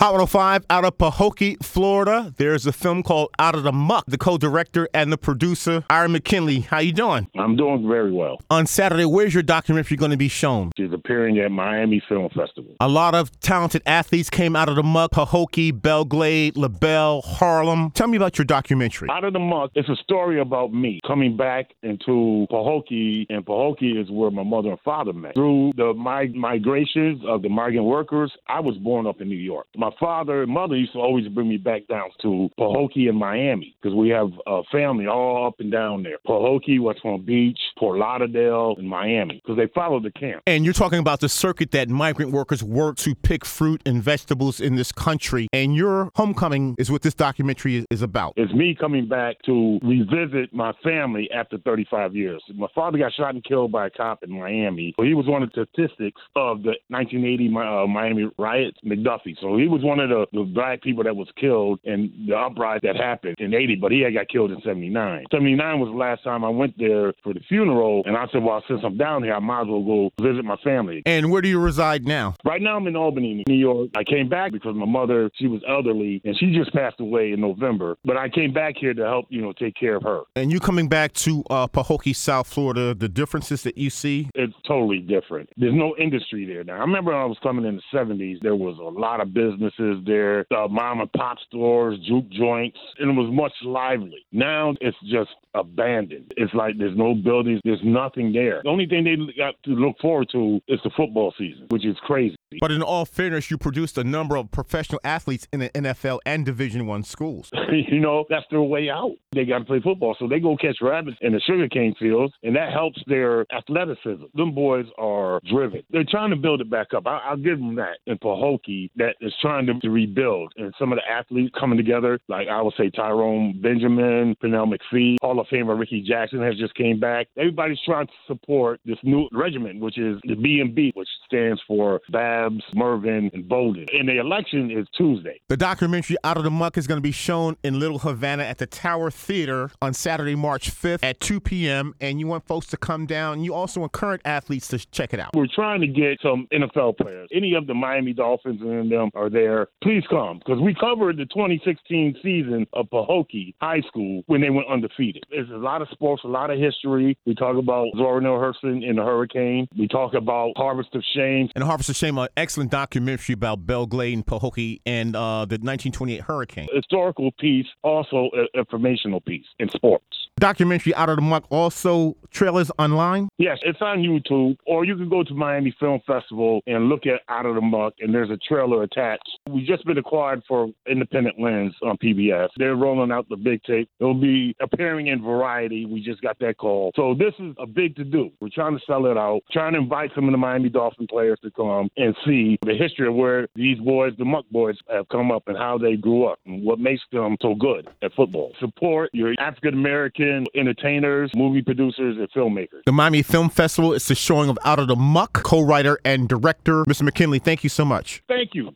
Hot 105 out of Pahokee, Florida. There's a film called Out of the Muck. The co-director and the producer, Ira McKinley. How you doing? I'm doing very well. On Saturday, where's your documentary going to be shown? She's appearing at Miami Film Festival. A lot of talented athletes came out of the muck. Pahokee, Belle Glade, LaBelle, Harlem. Tell me about your documentary. Out of the Muck, it's a story about me coming back into Pahokee, and Pahokee is where my mother and father met. Through the mig- migrations of the migrant workers, I was born up in New York. My father and mother used to always bring me back down to Pahokee and Miami because we have a family all up and down there. Pahokee, West Palm Beach, Fort Lauderdale, and Miami because they follow the camp. And you're talking about the circuit that migrant workers work to pick fruit and vegetables in this country. And your homecoming is what this documentary is, about. It's me coming back to revisit my family after 35 years. My father got shot and killed by a cop in Miami. He was one of the statistics of the 1980 uh, Miami riots, McDuffie. So he was one of the, the black people that was killed in the uprising that happened in 80, but he had got killed in 79. 79 was the last time I went there for the funeral, and I said, well, since I'm down here, I might as well go visit my family. And where do you reside now? Right now, I'm in Albany, New York. I came back because my mother, she was elderly, and she just passed away in November. But I came back here to help, you know, take care of her. And you coming back to uh, Pahokee, South Florida, the differences that you see? It's totally different. There's no industry there now. I remember when I was coming in the 70s, there was a lot of businesses there, uh, mom and pop stores, juke joints, and it was much lively. Now it's just abandoned. It's like there's no buildings, there's nothing there. The only thing they got to look forward to is the football season, which is crazy. But in all fairness, you produced a number of professional athletes in the NFL and Division One schools. you know, that's their way out. They got to play football, so they go catch rabbits in the sugarcane fields, and that helps their athleticism. Them boys are driven. They're trying to build it back up. I, I'll give them that in Pahokee that is trying to, to rebuild, and some of the athletes coming together, like I would say Tyrone Benjamin, Pernell McPhee, Hall of Famer Rickey Jackson has just came back. Everybody's trying to support this new regiment, which is the B and B, which stands for Babs, Mervin, and Bolden. And the election is Tuesday. The documentary Out of the Muck is going to be shown in Little Havana at the Tower Theater on Saturday, March 5th at 2 p.m. And you want folks to come down. You also want current athletes to check it out. We're trying to get some NFL players. Any of the Miami Dolphins and them are there. Please come because we covered the 2016 season of Pahokee High School when they went undefeated. There's a lot of sports, a lot of history. We talk about Zora Neale Hurston in the hurricane. We talk about Harvest of Shame. And Harvest of Shame, an excellent documentary about Belle Glade and Pahokee and uh, the 1928 hurricane. Historical piece, also an informational piece in sports. Documentary Out of the Muck also trailers online. Yes, it's on YouTube, or you can go to Miami Film Festival and look at Out of the Muck, and there's a trailer attached. We've just been acquired for Independent Lens on PBS. They're rolling out the big tape. It'll be appearing in Variety. We just got that call. So this is a big to do. We're trying to sell it out, trying to invite some of the Miami Dolphin players to come and see the history of where these boys, the Muck boys, have come up and how they grew up and what makes them so good at football. Support your African American entertainers, movie producers, and filmmakers. The Miami Film Festival is the showing of Out of the Muck. Co-writer and director, Mr. McKinley, thank you so much. Thank you.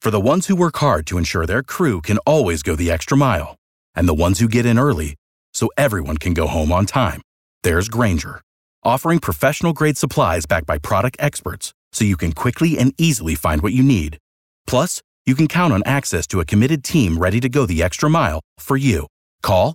For the ones who work hard to ensure their crew can always go the extra mile, and the ones who get in early so everyone can go home on time, there's Grainger, offering professional grade supplies backed by product experts so you can quickly and easily find what you need. Plus, you can count on access to a committed team ready to go the extra mile for you. Call,